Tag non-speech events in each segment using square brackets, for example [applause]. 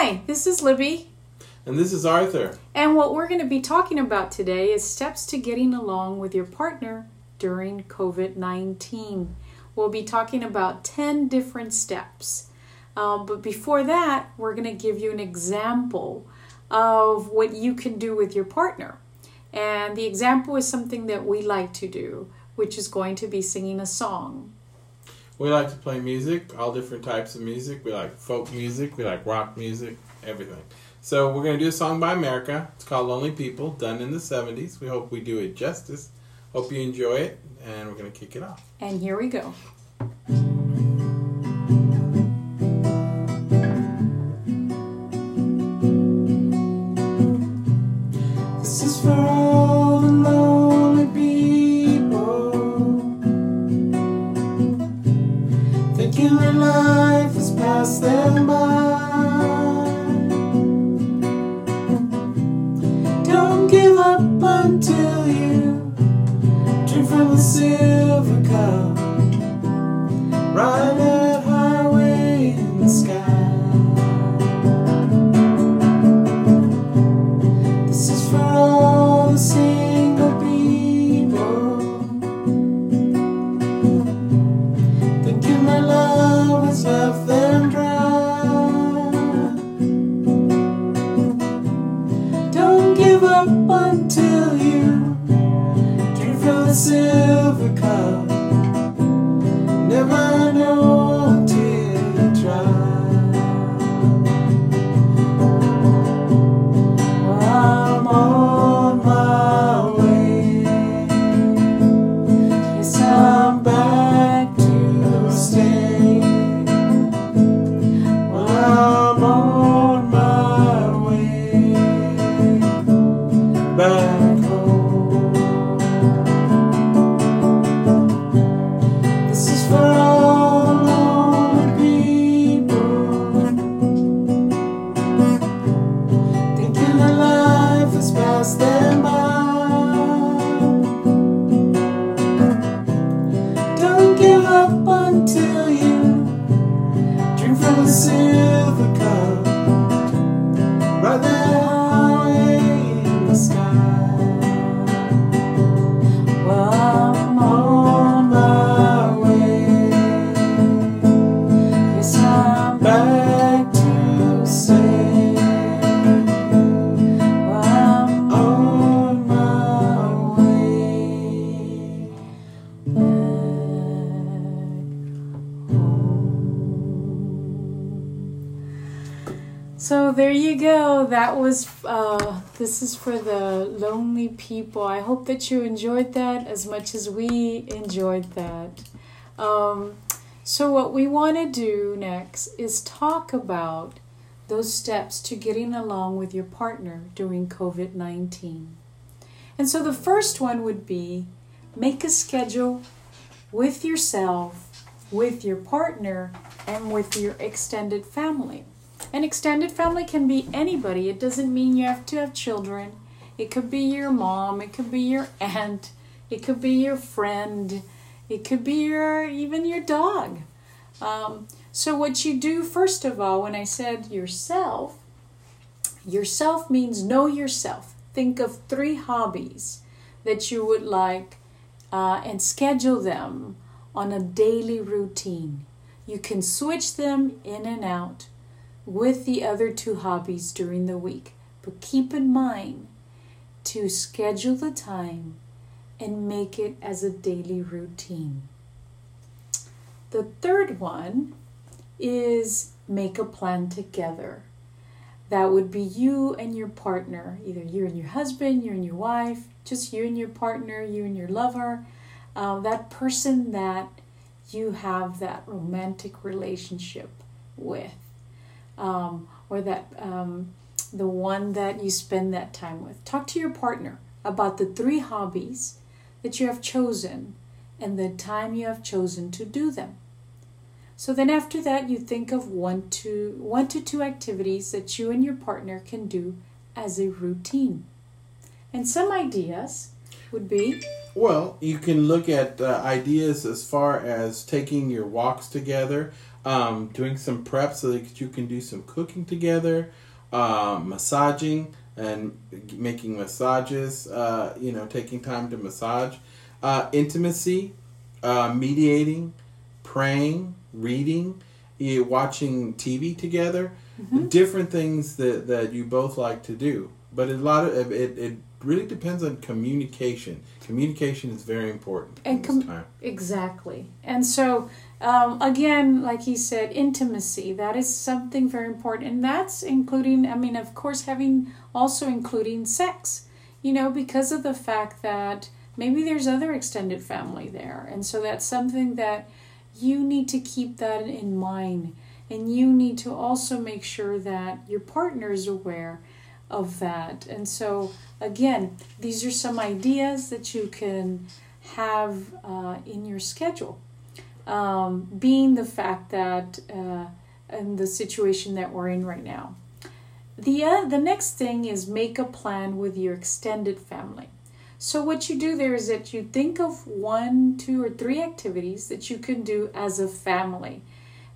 Hi, this is Libby. And this is Arthur. And what we're going to be talking about today is steps to getting along with your partner during COVID 19. We'll be talking about 10 different steps. Um, but before that, we're going to give you an example of what you can do with your partner. And the example is something that we like to do, which is going to be singing a song. We like to play music, all different types of music. We like folk music, we like rock music, everything. So we're going to do a song by America. It's called Lonely People, done in the 70s. We hope we do it justice. Hope you enjoy it, and we're going to kick it off. And here we go. Silver cup for all Was uh, this is for the lonely people. I hope that you enjoyed that as much as we enjoyed that. Um, so what we want to do next is talk about those steps to getting along with your partner during COVID nineteen. And so the first one would be make a schedule with yourself, with your partner, and with your extended family. An extended family can be anybody. It doesn't mean you have to have children. It could be your mom, it could be your aunt, it could be your friend, it could be your even your dog. Um, so what you do first of all, when I said yourself, yourself means know yourself. Think of three hobbies that you would like uh, and schedule them on a daily routine. You can switch them in and out with the other two hobbies during the week. But keep in mind to schedule the time and make it as a daily routine. The third one is make a plan together. That would be you and your partner, either you and your husband, you and your wife, just you and your partner, you and your lover, uh, that person that you have that romantic relationship with, um, or that um, the one that you spend that time with. Talk to your partner about the three hobbies that you have chosen and the time you have chosen to do them. So then after that you think of one to one to two activities that you and your partner can do as a routine. And some ideas would be Well, you can look at uh, ideas as far as taking your walks together. Um, doing some prep so that you can do some cooking together, um, massaging and making massages. Uh, you know, taking time to massage, uh, intimacy, uh, mediating, praying, reading, you watching TV together. Different things that that you both like to do, but a lot of it it really depends on communication. Communication is very important And this com- time. Exactly. And so, um, again, like he said, intimacy, that is something very important. And that's including, I mean, of course, having also including sex, you know, because of the fact that maybe there's other extended family there. And so that's something that you need to keep that in mind. And you need to also make sure that your partner is aware of that. And so, again, these are some ideas that you can have uh, in your schedule. Um, being the fact that uh, in the situation that we're in right now. The, uh, the next thing is make a plan with your extended family. So, what you do there is that you think of one, two, or three activities that you can do as a family,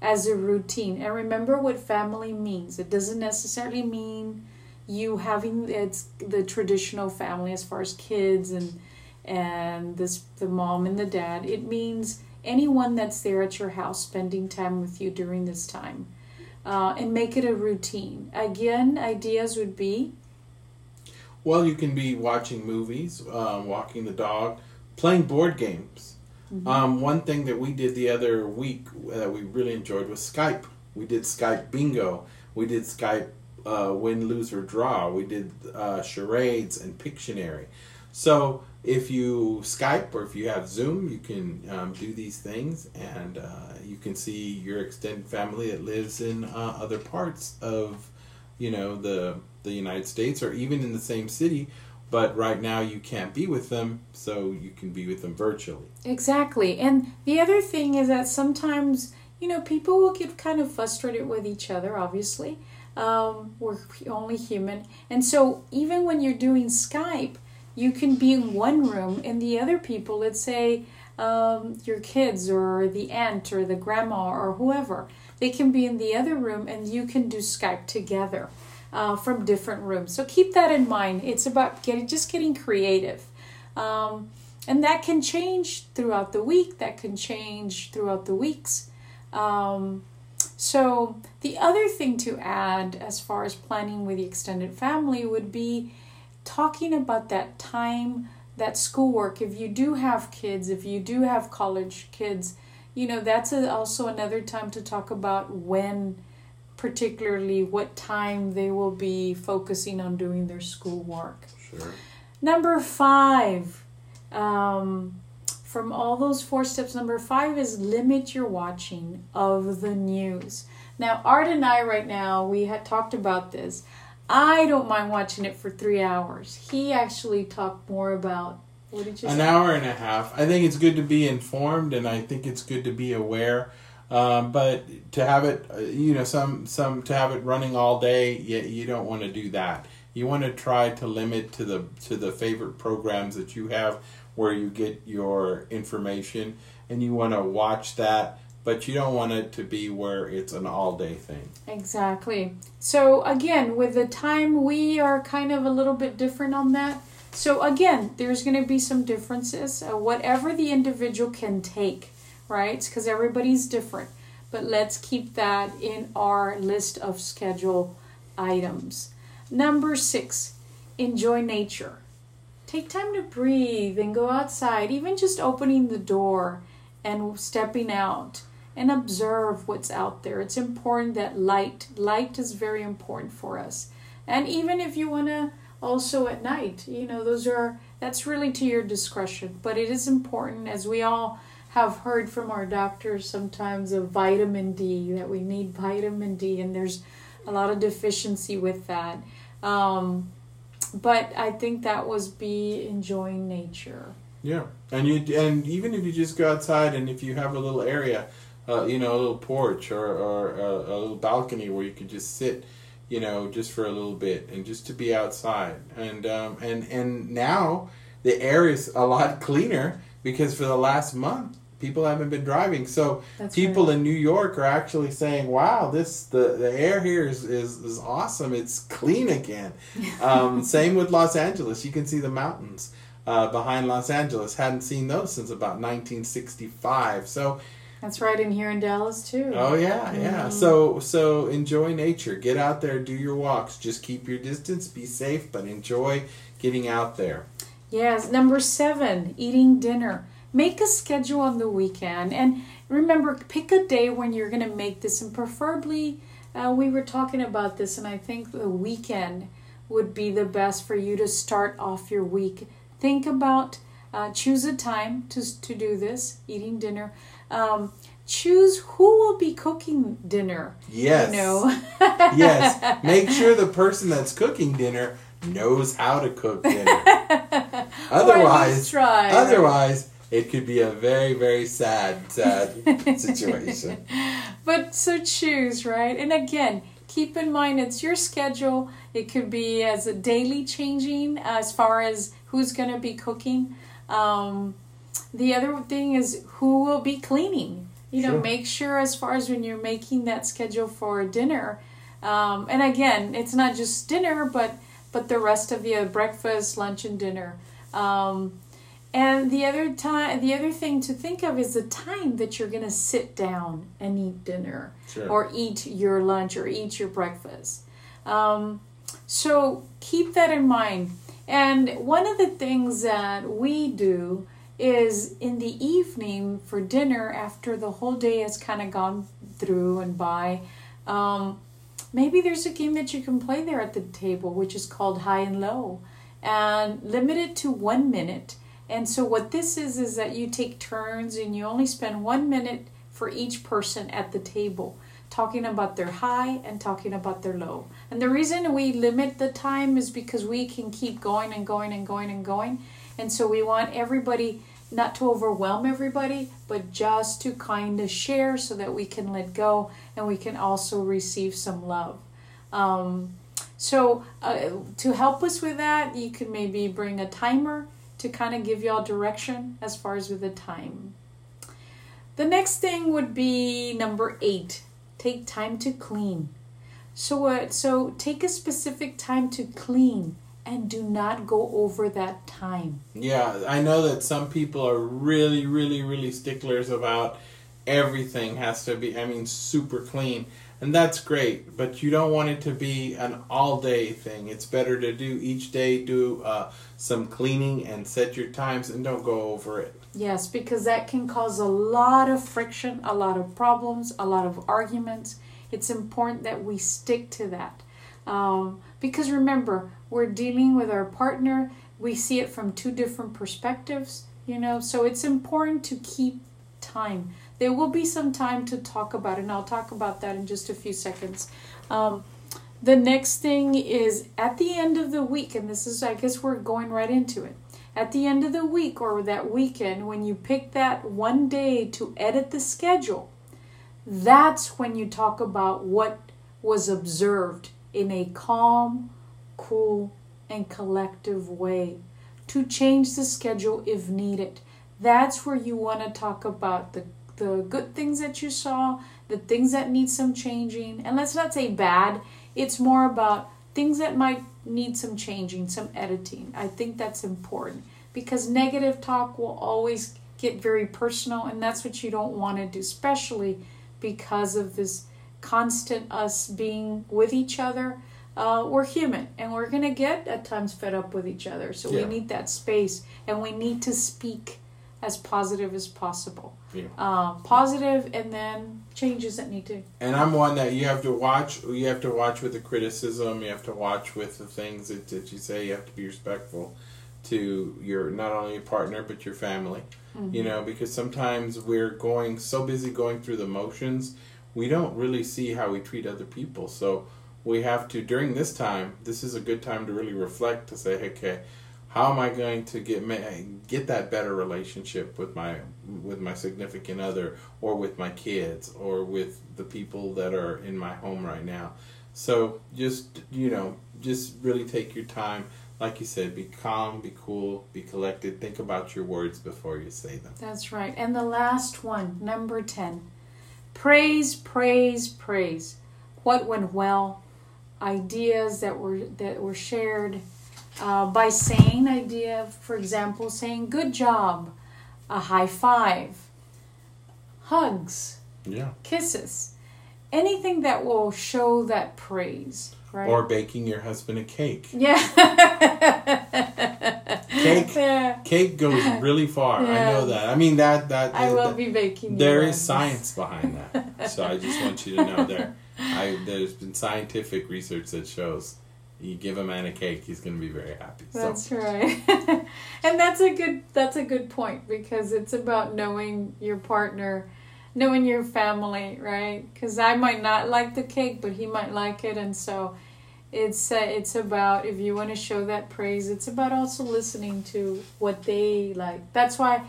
as a routine. And remember what family means. It doesn't necessarily mean you having it's the traditional family as far as kids and and this the mom and the dad. It means anyone that's there at your house spending time with you during this time. Uh, and make it a routine. Again, ideas would be Well, you can be watching movies, um, walking the dog, playing board games. Um, one thing that we did the other week that we really enjoyed was Skype. We did Skype bingo. We did Skype uh, win, lose, or draw. We did uh, charades and Pictionary. So if you Skype or if you have Zoom, you can um, do these things, and uh, you can see your extended family that lives in uh, other parts of, you know, the the United States or even in the same city. But right now you can't be with them, so you can be with them virtually. Exactly. And the other thing is that sometimes, you know, people will get kind of frustrated with each other, obviously. Um, we're only human. And so even when you're doing Skype, you can be in one room and the other people, let's say um, your kids or the aunt or the grandma or whoever, they can be in the other room and you can do Skype together. Uh, from different rooms, so keep that in mind. It's about getting just getting creative. Um, and that can change throughout the week that can change throughout the weeks um, so the other thing to add as far as planning with the extended family would be talking about that time that schoolwork if you do have kids if you do have college kids you know that's a, also another time to talk about when particularly what time they will be focusing on doing their schoolwork Sure. Number five, um, from all those four steps, number five is limit your watching of the news. Now, Art and I, right now, we had talked about this. I don't mind watching it for three hours. He actually talked more about what did you An say? hour and a half. I think it's good to be informed, and I think it's good to be aware. Um, but to have it, uh, you know, some some to have it running all day, you, you don't want to do that. You want to try to limit to the to the favorite programs that you have, where you get your information, and you want to watch that. But you don't want it to be where it's an all day thing. Exactly. So again, with the time, we are kind of a little bit different on that. So again, there's going to be some differences. Uh, whatever the individual can take, right? Because everybody's different. But let's keep that in our list of schedule items. Number six, enjoy nature. Take time to breathe and go outside, even just opening the door and stepping out and observe what's out there. It's important that light, light is very important for us. And even if you want to also at night, you know, those are that's really to your discretion, but it is important as we all have heard from our doctors sometimes of vitamin D that we need vitamin D and there's a lot of deficiency with that. Um, but I think that was be enjoying nature. Yeah, and you and even if you just go outside and if you have a little area, uh, you know, a little porch or or a, a little balcony where you could just sit, you know, just for a little bit and just to be outside. And um, and and now the air is a lot [laughs] cleaner because for the last month people haven't been driving. So That's people right. in New York are actually saying, "Wow, this the, the air here is, is, is awesome. It's clean again." [laughs] Um, same with Los Angeles. You can see the mountains uh, behind Los Angeles. Hadn't seen those since about 1965. So, That's right in here in Dallas too. oh yeah, yeah. Mhm. So so enjoy nature. Get out there, do your walks. Just keep your distance. Be safe, but enjoy getting out there. Yes, number seven, eating dinner. Make a schedule on the weekend. And remember, pick a day when you're going to make this. And preferably, uh, we were talking about this, and I think the weekend would be the best for you to start off your week. Think about, uh, choose a time to, to do this, eating dinner. Um, choose who will be cooking dinner. Yes. You know? [laughs] yes. [laughs] Make sure the person that's cooking dinner knows how to cook dinner. [laughs] Otherwise, try. otherwise, it could be a very, very sad, sad situation. But so choose, right? And again, keep in mind it's your schedule. It could be as a daily changing as far as who's going to be cooking. Um, the other thing is who will be cleaning. You know, Sure. make sure as far as when you're making that schedule for dinner. Um, and again, it's not just dinner, but but the rest of the uh, breakfast, lunch, and dinner. Um, and the other time, the other thing to think of is the time that you're going to sit down and eat dinner, Sure. or eat your lunch, or eat your breakfast. Um, so keep that in mind. And one of the things that we do is in the evening for dinner, after the whole day has kind of gone through and by, um, maybe there's a game that you can play there at the table, which is called High and Low, and limit it to one minute. And so, what this is, is that you take turns and you only spend one minute for each person at the table, talking about their high and talking about their low. And the reason we limit the time is because we can keep going and going and going and going. And so, we want everybody not to overwhelm everybody, but just to kind of share so that we can let go and we can also receive some love. Um, so, uh, to help us with that, you can maybe bring a timer to kind of give y'all direction as far as with the time. The next thing would be number eight take time to clean. So, uh, so take a specific time to clean and do not go over that time. Yeah, I know that some people are really, really, really sticklers about everything has to be, I mean, super clean. And that's great, but you don't want it to be an all day thing. It's better to do each day, do uh, some cleaning and set your times and don't go over it. Yes, because that can cause a lot of friction, a lot of problems, a lot of arguments. It's important that we stick to that. Um, because remember, we're dealing with our partner, we see it from two different perspectives, you know, so it's important to keep time. There will be some time to talk about and I'll talk about that in just a few seconds. Um, the next thing is at the end of the week, and this is, I guess, we're going right into it at the end of the week or that weekend, when you pick that one day to edit the schedule, that's when you talk about what was observed in a calm, cool, and collective way to change the schedule if needed. That's where you want to talk about the, the good things that you saw, the things that need some changing, and let's not say bad, it's more about things that might need some changing, some editing. I think that's important because negative talk will always get very personal, and that's what you don't want to do, especially because of this constant us being with each other. Uh, we're human and we're going to get at times fed up with each other. So Yeah. we need that space and we need to speak as positive as possible. Yeah. Uh, positive and then changes that need to And I'm one that you have to watch. You have to watch with the criticism. You have to watch with the things that, that you say. You have to be respectful to your not only your partner but your family. You know, because sometimes we're going so busy going through the motions, we don't really see how we treat other people. So we have to during this time. This is a good time to really reflect to say, okay, how am I going to get get that better relationship with my with my significant other or with my kids or with the people that are in my home right now. So just you know, just really take your time. like you said, be calm, be cool, be collected. Think about your words before you say them. That's right. And the last one, number 10. Praise, praise, praise. What went well? Ideas that were that were shared uh, by saying idea, for example, saying good job, a high five, hugs, Yeah. kisses, anything that will show that praise, right? Or baking your husband a cake. yeah. [laughs] Cake. [laughs] Yeah. Cake goes really far. I know that. I mean that that I will that- be baking. there you science behind that. so I just want you to know there. I there's been scientific research that shows you give a man a cake, he's going to be very happy. So That's right. [laughs] and that's a good that's a good point because it's about knowing your partner, knowing your family, right? Cuz I might not like the cake, but he might like it and so it's uh, it's about if you want to show that praise, it's about also listening to what they like. That's why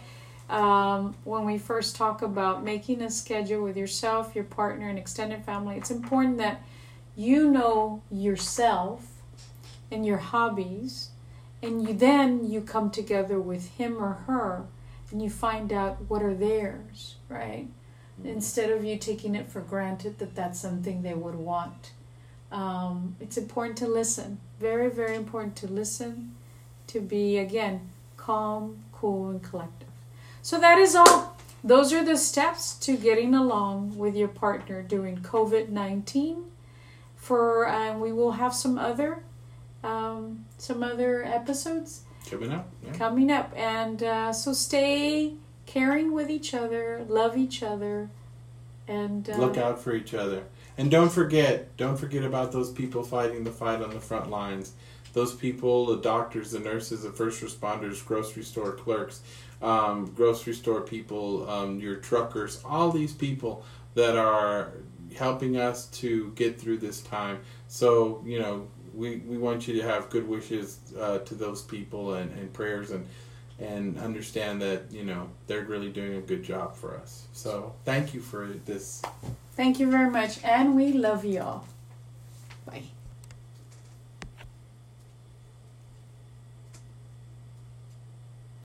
um, when we first talk about making a schedule with yourself, your partner, and extended family, it's important that you know yourself and your hobbies and you then you come together with him or her and you find out what are theirs right? Instead of you taking it for granted that that's something they would want um, it's important to listen very very important to listen to be again calm cool and collective so that is all those are the steps to getting along with your partner during covid-19 for and we will have some other um, some other episodes coming up. Yeah. coming up and uh, so stay caring with each other love each other and uh, Look out for each other. And don't forget, don't forget about those people fighting the fight on the front lines. Those people, the doctors, the nurses, the first responders, grocery store clerks, um, grocery store people, um, your truckers, all these people that are helping us to get through this time. So, you know, we, we want you to have good wishes uh, to those people and, and prayers and and understand that, you know, they're really doing a good job for us. So thank you for this thank you very much and we love y'all bye